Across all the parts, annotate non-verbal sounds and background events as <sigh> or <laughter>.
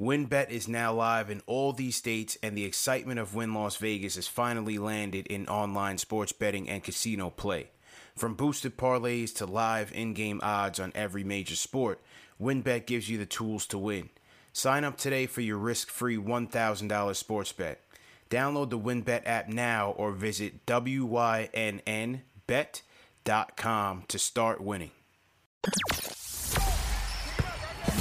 WynnBET is now live in all these states, and the excitement of Wynn Las Vegas has finally landed in online sports betting and casino play. From boosted parlays to live in game odds on every major sport, WynnBET gives you the tools to win. Sign up today for your risk free $1,000 sports bet. Download the WynnBET app now or visit WYNNBet.com to start winning.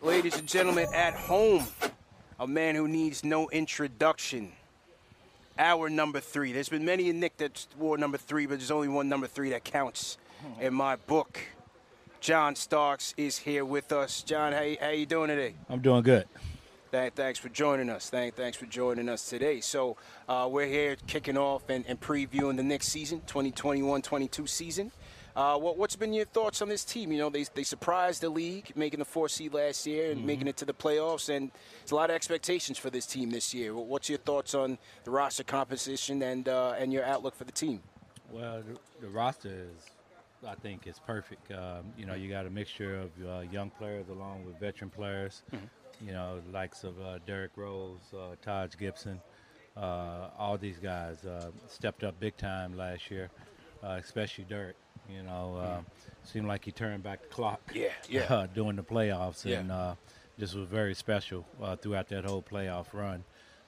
Ladies and gentlemen, at home, a man who needs no introduction. Our number three. There's been many a Knick that wore number three, but there's only one number three that counts in my book. John Starks is here with us. John, how, how you doing today? I'm doing good. Thank, thanks for joining us. Thank, thanks for joining us today. So uh, we're here kicking off and, and previewing the next season, 2021-22 season. Uh, what, what's been your thoughts on this team? You know, they, they surprised the league, making the four seed last year and mm-hmm. making it to the playoffs, and there's a lot of expectations for this team this year. What's your thoughts on the roster composition and uh, and your outlook for the team? Well, the, the roster is, I think, is perfect. Um, you know, you got a mixture of uh, young players along with veteran players. Mm-hmm. You know, likes of uh, Derrick Rose, uh, Taj Gibson. Uh, all these guys stepped up big time last year, especially Derrick. You know, uh, seemed like he turned back the clock. Yeah, yeah. <laughs> Uh, during the playoffs, yeah. and uh, this was very special uh, throughout that whole playoff run.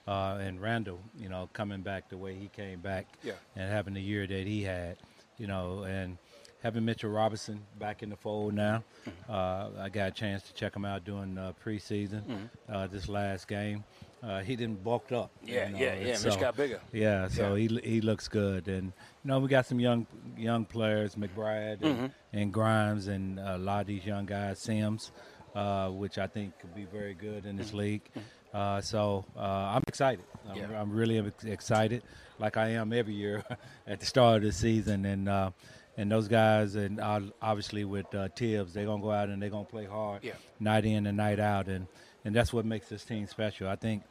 Uh, and Randall, you know, coming back the way he came back, yeah. and having the year that he had, you know, and having Mitchell Robinson back in the fold now. Mm-hmm. Uh, I got a chance to check him out during uh, preseason mm-hmm. uh, this last game. Uh, he didn't bulked up. Yeah, you know, yeah, yeah. So, Mitch got bigger. Yeah, so yeah. he he looks good, and you know we got some young young players, McBride and, mm-hmm. and Grimes, and a lot of these young guys, Sims, uh, which I think could be very good in this mm-hmm. league. Mm-hmm. Uh, so I'm excited. I'm, yeah. I'm, really excited, like I am every year <laughs> at the start of the season, and and those guys, and obviously with uh, Tibbs, they're gonna go out and they're gonna play hard, yeah. night in and night out, and and that's what makes this team special. I think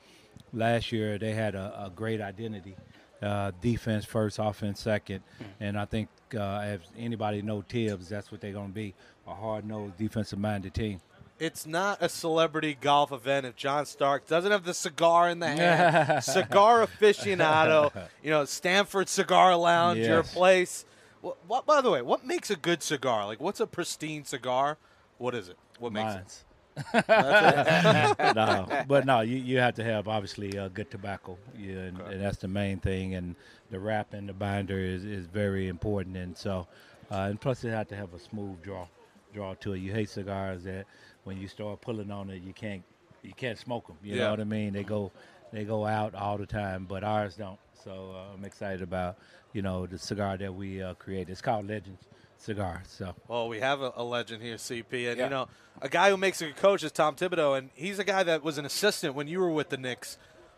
last year they had a, a great identity, uh, defense first, offense 2nd mm-hmm. and I think uh, if anybody know Tibbs, that's what they're gonna be, a hard-nosed, defensive-minded team it's not a celebrity golf event if John Stark doesn't have the cigar in the <laughs> hand. cigar aficionado, <laughs> you know, Stanford Cigar Lounge, yes. your place. What, what, by the way, what makes a good cigar? Like, what's a pristine cigar? What is it? What makes Mine's. it? <laughs> no, <laughs> but no, you, you have to have obviously uh, good tobacco, yeah, and, okay. and, that's the main thing. And the wrap and the binder is, is very important. And so, uh, and plus it have to have a smooth draw draw to it. You hate cigars that when you start pulling on it, you can't you can't smoke them. You yeah. know what I mean? They go they go out all the time, but ours don't. So uh, I'm excited about you know the cigar that we uh, created. It's called Legends. Cigar. So. Well, we have a, a legend here, CP, and yeah. you know, a guy who makes a good coach is Tom Thibodeau, and he's a guy that was an assistant when you were with the Knicks.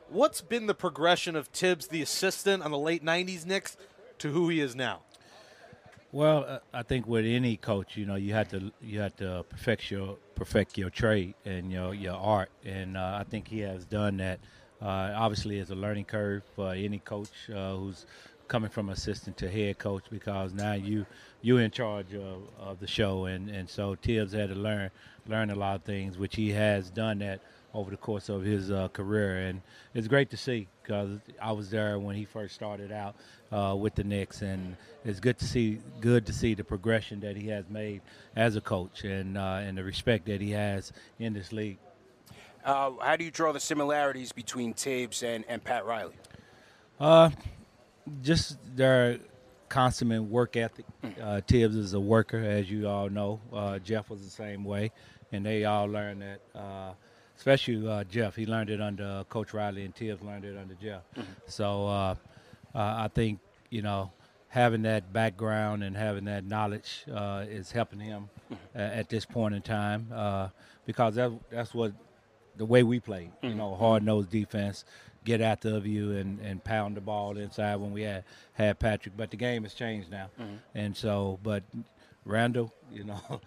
What's been the progression of Tibbs, the assistant on the late '90s Knicks, to who he is now? Well, uh, I think with any coach, you know, you have to you have to perfect your perfect your trade and your your art, and uh, I think he has done that. Uh, obviously, it's a learning curve for any coach uh, who's coming from assistant to head coach because now you you're in charge of, of the show, and, and so Tibbs had to learn learn a lot of things, which he has done that over the course of his uh, career, and it's great to see because I was there when he first started out uh, with the Knicks, and it's good to see good to see the progression that he has made as a coach, and uh, and the respect that he has in this league. Uh, how do you draw the similarities between Tibbs and, and Pat Riley? Uh, just their consummate work ethic. Uh, Tibbs is a worker, as you all know. Uh, Jeff was the same way, and they all learned that. Uh, especially uh, Jeff, he learned it under Coach Riley, and Tibbs learned it under Jeff. Mm-hmm. So uh, I think you know having that background and having that knowledge uh, is helping him mm-hmm. at this point in time because that, that's what the way we play. Mm-hmm. You know, hard nosed defense get after of you and, and pound the ball inside when we had had Patrick. But the game has changed now, mm-hmm. and so but Randall, you know,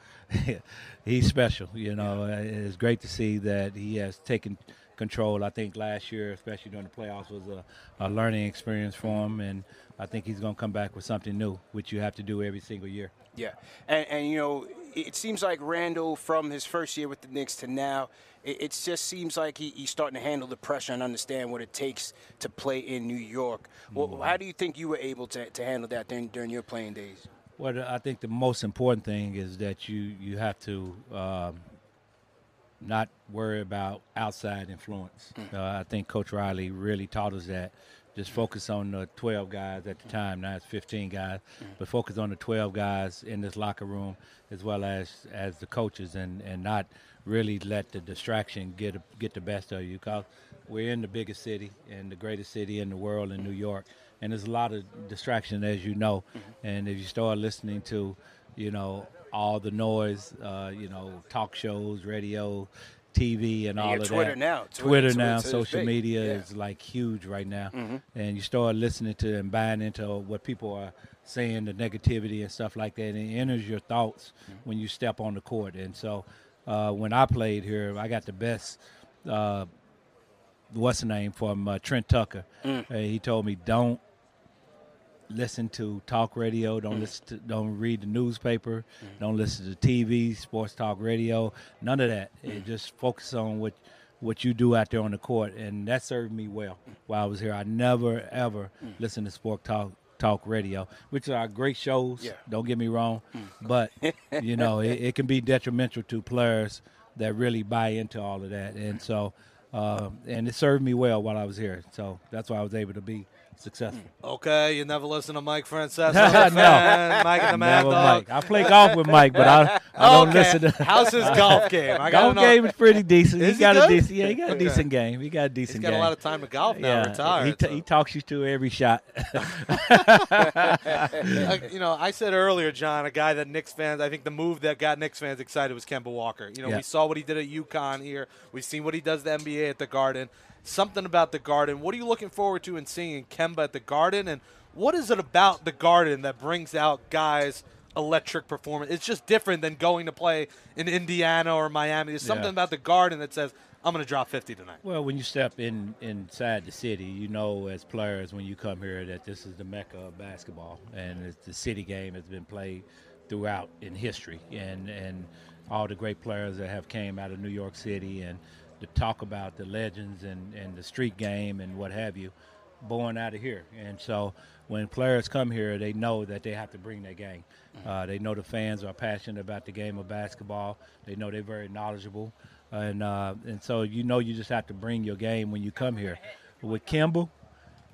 <laughs> he's special. You know, yeah. it's great to see that he has taken control. I think last year, especially during the playoffs, was a, a learning experience for him, and I think he's going to come back with something new, which you have to do every single year. Yeah, and, and you know, it seems like Randall, from his first year with the Knicks to now, it, it just seems like he, he's starting to handle the pressure and understand what it takes to play in New York. Well, mm-hmm. how do you think you were able to, to handle that during, during your playing days? Well, I think the most important thing is that you you have to um, not worry about outside influence. Mm. Uh, I think Coach Riley really taught us that just focus on the 12 guys at the time. Now it's 15 guys, mm-hmm. but focus on the 12 guys in this locker room as well as as the coaches, and and not really let the distraction get get the best of you. Because we're in the biggest city and the greatest city in the world in New York, and there's a lot of distraction, as you know. Mm-hmm. And if you start listening to, you know, all the noise, uh, you know, talk shows, radio, TV and, and all of Twitter that. Now. Twitter, now. Twitter now, Twitter social media yeah. is like huge right now, mm-hmm. and you start listening to and buying into what people are saying, the negativity and stuff like that, and it enters your thoughts mm-hmm. when you step on the court. And so, uh, when I played here, I got the best. Uh, what's the name from uh, Trent Tucker? Mm. he told me don't listen to talk radio. Don't mm. listen to, don't read the newspaper. Mm. Don't listen to TV, sports talk radio. None of that. Mm. Just focus on what what you do out there on the court, and that served me well while I was here. I never ever mm. listened to sport talk talk radio, which are great shows. Yeah. Don't get me wrong, mm. but <laughs> you know it, it, can be detrimental to players that really buy into all of that, and so. Uh, and it served me well while I was here, so that's why I was able to be successful. Okay, you never listen to Mike Francesa, <laughs> no. Mike and the <laughs> Mad Dog. I play golf with Mike, but I, I don't okay. listen to. <laughs> How's his golf game? I golf game is pretty decent. Is he got he a decent, yeah, he got a okay. decent game. He got a decent. He's got game. a lot of time to golf now. Yeah, retired. He, t- so. he talks you to every shot. you know, I said earlier, John, a guy that Knicks fans. I think the move that got Knicks fans excited was Kemba Walker. You know, yeah. we saw what he did at UConn here. We've seen what he does the NBA at the Garden something about the Garden. What are you looking forward to in seeing in Kemba at the Garden, and what is it about the Garden that brings out guys? Electric performance. It's just different than going to play in Indiana or Miami. There's something yeah. about the Garden that says, I'm going to drop 50 tonight. Well, when you step in inside the city, you know as players when you come here that this is the mecca of basketball, and the city game has been played throughout in history, and and all the great players that have came out of New York City, and to talk about the legends and, and the street game and what have you, born out of here. And so when players come here, they know that they have to bring their game. Mm-hmm. Uh, they know the fans are passionate about the game of basketball. They know they're very knowledgeable, and uh, and so you know you just have to bring your game when you come here. With Kemba,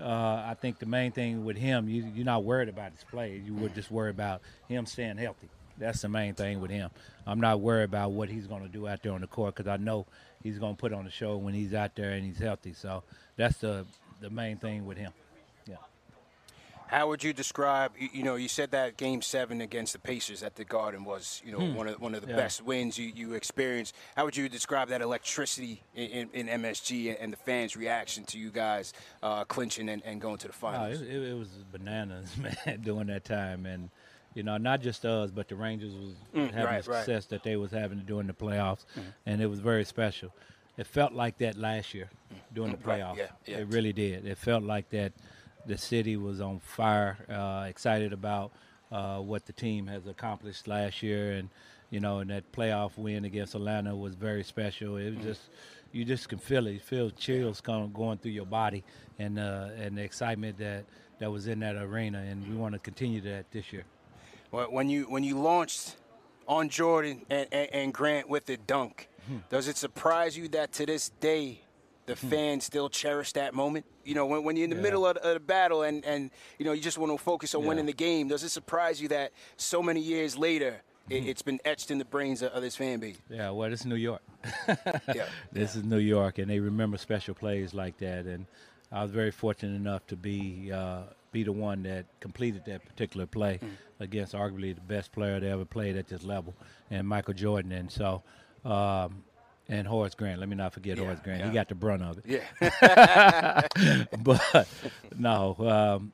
uh, I think the main thing with him, you, you're not worried about his play. You would just worry about him staying healthy. That's the main thing with him. I'm not worried about what he's going to do out there on the court because I know he's going to put on the show when he's out there and he's healthy. So that's the the main thing with him. Yeah. How would you describe? You, you, know, you said that Game Seven against the Pacers at the Garden was, you know, hmm. one of one of the yeah. best wins you, you experienced. How would you describe that electricity in, in, in MSG and the fans' reaction to you guys uh, clinching and, and, going to the finals? Oh, it, it, was bananas, <laughs> man, during that time, and you know, not just us, but the Rangers was mm, having right, the success right. that they was having during the playoffs, mm and it was very special. It felt like that last year during the mm, playoffs. Right, yeah, yeah. It really did. It felt like that the city was on fire, uh, excited about uh, what the team has accomplished last year, and you know, and that playoff win against Atlanta was very special. It was mm just you just can feel it. You feel chills going going through your body, and uh, and the excitement that that was in that arena, and we want to continue that this year. When you when you launched on Jordan and, and, and Grant with the dunk, hmm. does it surprise you that to this day the hmm. fans still cherish that moment? You know, when, when you're in the yeah. middle of, of, the battle and, and, you know, you just want to focus on yeah. winning the game, does it surprise you that so many years later it, has hmm. been etched in the brains of, this fan base? Yeah, well, this is New York. <laughs> yeah. This yeah. is New York, and they remember special plays like that. And I was very fortunate enough to be uh, be the one that completed that particular play mm. against arguably the best player that ever played at this level, and Michael Jordan. And so, um, and Horace Grant. Let me not forget yeah, Horace Grant. Yeah. He got the brunt of it. Yeah. <laughs> <laughs> but no, um,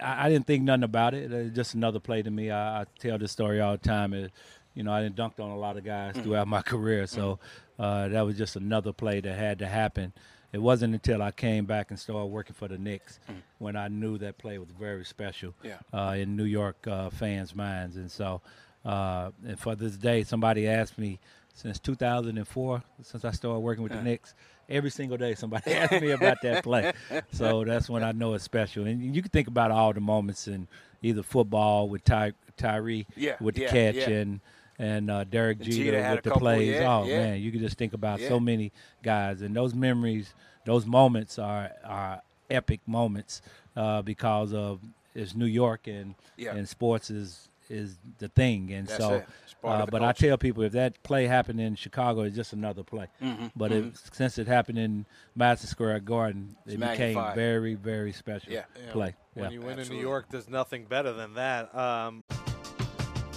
I, I, didn't think nothing about it. It's just another play to me. I, I, tell this story all the time. It, you know, I didn't dunked on a lot of guys mm. throughout my career, so mm. uh, that was just another play that had to happen. It wasn't until I came back and started working for the Knicks mm. when I knew that play was very special yeah. uh, in New York uh, fans' minds. And so, uh, and for this day, somebody asked me since 2004, since I started working with the Knicks. Every single day, somebody <laughs> asks me about that play. So that's when I know it's special. And you can think about all the moments in either football with Ty, Tyree yeah, with the yeah, catch yeah. and and uh, Derek Jeter, Jeter with the couple, plays. Yeah, oh man, you can just think about so many guys, and those memories, those moments are are epic moments uh, because of it's New York and and sports is is the thing, and That's so. Uh, but I tell people if that play happened in Chicago, it's just another play. Mm-hmm, but mm-hmm. It, since it happened in Madison Square Garden, it it's became magnified. very, very special yeah. play. When yeah. you win Absolutely. in New York, there's nothing better than that. Um,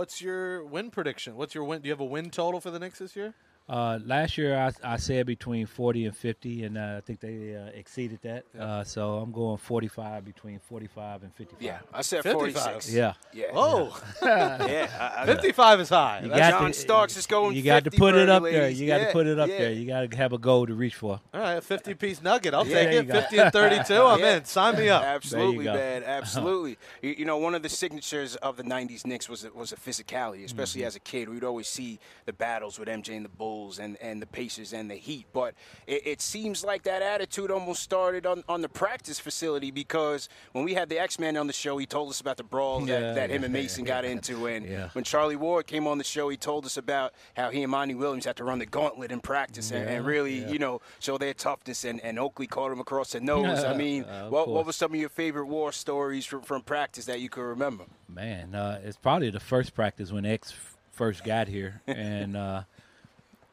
what's your win prediction? What's your win? Do you have a win total for the Knicks this year? Uh, last year, I, I, said between 40 and 50, and uh, I think they uh, exceeded that. Yeah. Uh, so I'm going 45 between 45 and 55. Yeah, I said 46. Yeah. Yeah. Oh. <laughs> yeah. I, I, 55 is high. You got John to, Starks is going. You got to put it up ladies. there. You got to put it up yeah. there. You got to have a goal to reach for. All right, a 50 piece nugget. I'll take it. 50 and 32. <laughs> I'm in. Sign me up. <laughs> Absolutely, man. Absolutely. you, you, know, one of the signatures of the '90s Knicks was was a physicality, especially mm-hmm. as a kid. We'd always see the battles with MJ and the Bulls and and the Pacers and the Heat. But it, it seems like that attitude almost started on, on the practice facility because when we had the X Man on the show, he told us about the brawl yeah, that, that yeah, him and Mason yeah, got into. And when Charlie Ward came on the show, he told us about how he and Monty Williams had to run the gauntlet in practice and, and, really, you know, show their toughness. And, and Oakley caught him across the nose. I <laughs> mean, uh, what, what were some of your favorite war stories from, from practice that you could remember? Man, uh, it's probably the first practice when X first got here. and, uh,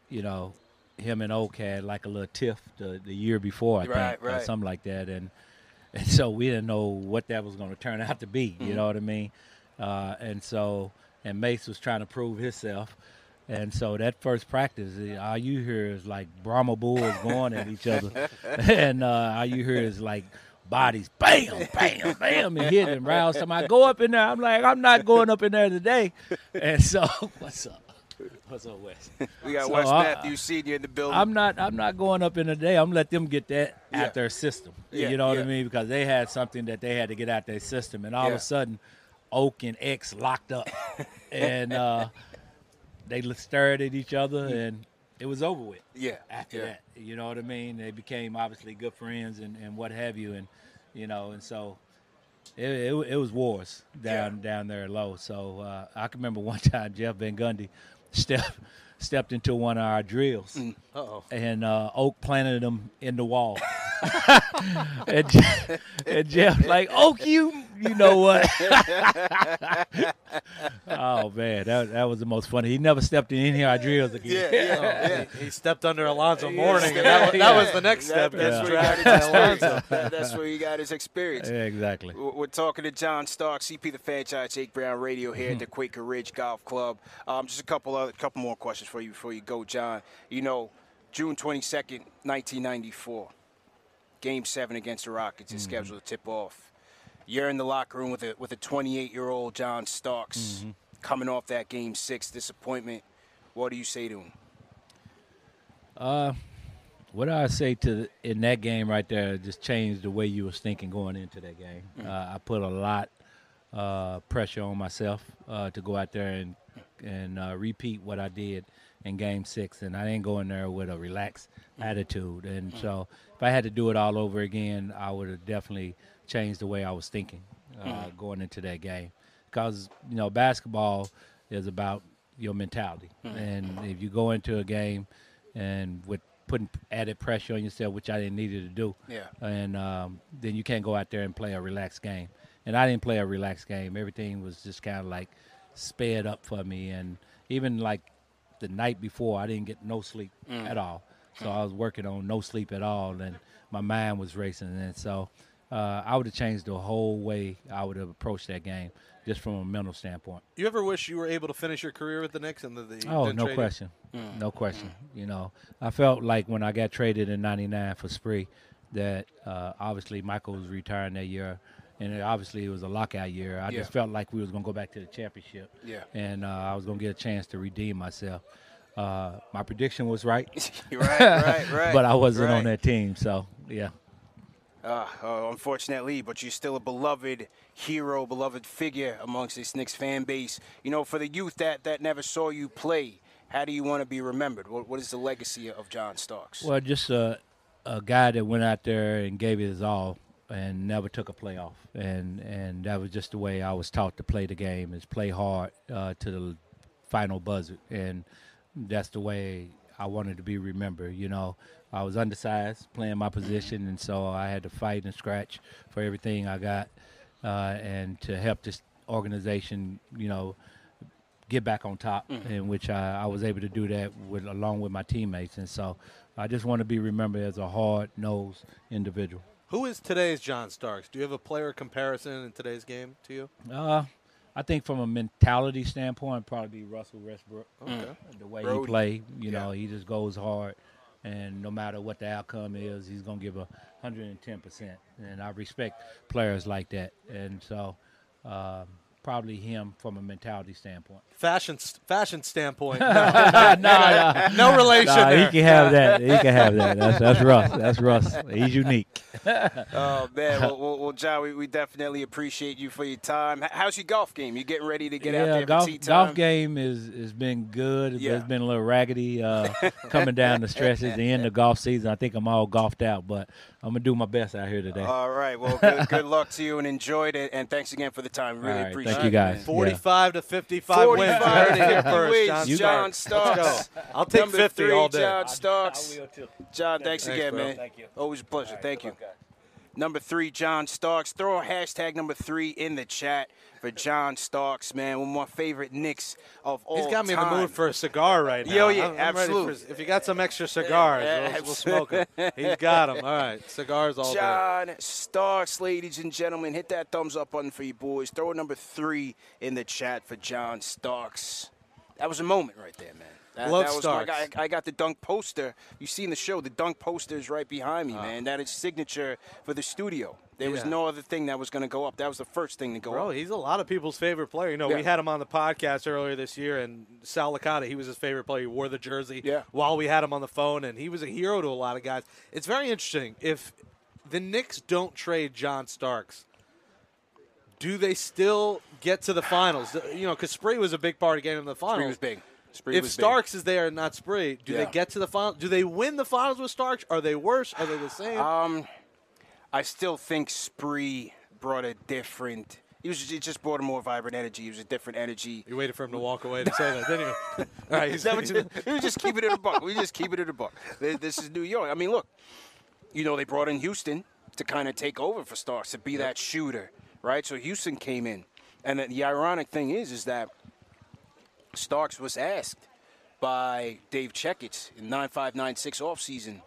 you know, him and Oak had like a little tiff the, the year before, I right, think, right. or something like that, and and so we didn't know what that was going to turn out to be. You mm-hmm. know what I mean? Uh, and so and Mace was trying to prove himself. And so that first practice, eh, all you hear is like Brahma bulls going at each other, <laughs> and uh, all you hear is like bodies, bam, bam, bam, and hit and so I Go up in there. I'm like, I'm not going up in there today. And so, <laughs> what's up? <laughs> What's up, Wes? <laughs> We got so Wes Matthews Senior in the building. I'm not. I'm not going up in the day. I'm let them get that yeah. out their system. Yeah, you know what I mean? Because they had something that they had to get out their system, and all yeah. of a sudden, Oak and X locked up, <laughs> and uh, they stared at each other, and it was over with. Yeah. After that, you know what I mean? They became obviously good friends and, and what have you, and you know, and so it, it, it, was wars down yeah. down there low. So uh, I can remember one time Jeff Van Gundy stepped <laughs> stepped into one of our drills, mm. and uh, Oak planted them in the wall. <laughs> <laughs> and, Jeff, and Jeff like, Oak, you you know what? <laughs> oh man, that that was the most funny. He never stepped in any of our drills again. Yeah, yeah, yeah. He, <laughs> he, stepped under Alonzo Mourning, and that, was, that was the next step. That's, where he got his <laughs> that's where he got his experience. Yeah, exactly. We're talking to John Stark, CP the franchise, Jake Brown Radio here at the Quaker Ridge Golf Club. Um, just a couple other, couple more questions for you before you go, John. You know, June twenty second, nineteen ninety four. Game seven against the Rockets is mm-hmm. scheduled to tip off. You're in the locker room with a with a 28 year old John Starks mm-hmm. coming off that game six disappointment. What do you say to him? Uh, what I say to in that game right there just changed the way you was thinking going into that game. Mm-hmm. Uh, I put a lot uh, pressure on myself uh, to go out there and and uh, repeat what I did in Game Six, and I didn't go in there with a relaxed attitude. And so, if I had to do it all over again, I would have definitely changed the way I was thinking uh, mm-hmm. going into that game. Because you know, basketball is about your mentality, mm-hmm. and if you go into a game and with putting added pressure on yourself, which I didn't need to do, yeah, and um, then you can't go out there and play a relaxed game. And I didn't play a relaxed game. Everything was just kind of like sped up for me, and even like the night before, I didn't get no sleep mm. at all. So I was working on no sleep at all, and my mind was racing. And so uh, I would have changed the whole way I would have approached that game, just from a mental standpoint. You ever wish you were able to finish your career with the Knicks and the, the oh no question, mm. no question. Mm. You know, I felt like when I got traded in '99 for Spree, that uh, obviously Michael was retiring that year and it, obviously it was a lockout year. I yeah. just felt like we was going to go back to the championship. Yeah. And uh, I was going to get a chance to redeem myself. Uh, my prediction was right. <laughs> right, right, <laughs> right. but I wasn't right. on that team, so yeah. Uh, uh, unfortunately, but you're still a beloved hero, beloved figure amongst this Knicks fan base. You know, for the youth that, that never saw you play, how do you want to be remembered? What, what is the legacy of John Starks? Well, just a, a guy that went out there and gave it his all and never took a playoff. And and that was just the way I was taught to play the game is play hard uh, to the final buzzer, and that's the way I wanted to be remembered. You know, I was undersized, playing my position, and so I had to fight and scratch for everything I got, uh, and to help this organization, you know. Get back on top, mm-hmm. in which I, I was able to do that with along with my teammates, and so I just want to be remembered as a hard-nosed individual. Who is today's John Starks? Do you have a player comparison in today's game to you? Uh, I think from a mentality standpoint, probably be Russell Westbrook. Okay. The way Brody. he play, you know, he just goes hard, and no matter what the outcome is, he's gonna give a hundred and ten percent. And I respect players like that, and so um, probably him from a mentality standpoint. Fashion fashion standpoint. <laughs> No, no, no, no relation Nah, he can have that. He can have that. That's that's Russ. That's Russ. He's unique. <laughs> Oh man, well, well, well John, we, we definitely appreciate you for your time. How's your golf game? You getting ready to get out there golf, for tea time? golf game is has been good. Yeah. It's been a little raggedy uh, coming down the stretches. The end of golf season, I think I'm all golfed out, but I'm gonna do my best out here today. All right. Well, good, <laughs> good luck to you and enjoy it. And thanks again for the time. Really All right, appreciate thank you guys. man. 45 to 55 wins. You 45 heard here to first, wins. John You Starks. Starks. I'll take Number 50 three, all day. John Starks. John, thanks, Thanks, again, bro. man. Thank you. Always a pleasure. Thank you. Number three, John Starks. Throw a hashtag number three in the chat for John Starks, man. One of my favorite Knicks of all time. He's got me in the mood for a cigar right now. Yo, yeah, I'm- absolutely. for- if you got some extra cigars, we'll, we'll smoke them. He's got them. All right, cigars all day. John Starks, ladies and gentlemen, hit that thumbs up button for you boys. Throw a number three in the chat for John Starks. That was a moment right there, man. That, Love that was my Starks. guy. I got the dunk poster. You see in the show, the dunk poster is right behind me, man. That is signature for the studio. There was Ah. No other thing that was going to go up. That was the first thing to go Bro, up. he's a lot of people's favorite player. You know, Yeah. we had him on the podcast earlier this year, and Sal Licata, he was his favorite player. He wore the jersey Yeah. while we had him on the phone, and he was a hero to a lot of guys. It's very interesting. If the Knicks don't trade John Starks, do they still get to the finals? You know, because Spree was a big part of getting them to the finals. Spree was big. Spree if was big. Starks is there and not Spree, do Yeah. they get to the final? Do they win the finals with Starks? Are they worse? Are they the same? Um, I still think Spree brought a different. He was he just brought a more vibrant energy. He was a different energy. you waited for him to walk away to say that, didn't you? <laughs> <laughs> All right, Is that what you- we just keep it in a buck. We just keep it in a buck. This this is New York. I mean, look, you know they brought in Houston to kind of take over for Starks to be that shooter, right? So Houston came in, and the ironic thing is, is that Starks was asked by Dave Checketts in 9596 offseason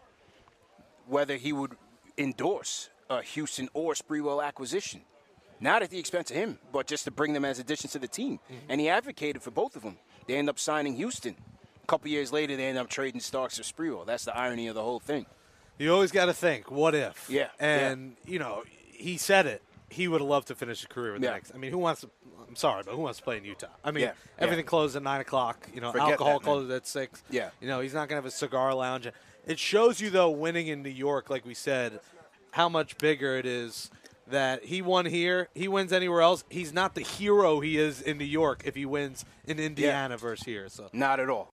whether he would endorse a Houston or Sprewell acquisition. Not at the expense of him, but just to bring them as additions to the team. Mm-hmm. And he advocated for both of them. They end up signing Houston. A couple years later, they end up trading Starks for Sprewell. That's the irony of the whole thing. You always got to think, what if? Yeah, And, you know, he said it. He would have loved to finish his career with Yeah. the Knicks. I mean, who wants to, I'm sorry, but who wants to play in Utah? I mean, Yeah, everything yeah. closes at 9 o'clock. You know, Forget alcohol that, closes at 6. Yeah. You know, he's not going to have a cigar lounge. It shows you, though, winning in New York, like we said, how much bigger it is that he won here. He wins anywhere else. He's not the hero he is in New York if he wins in Indiana versus here. So Not at all.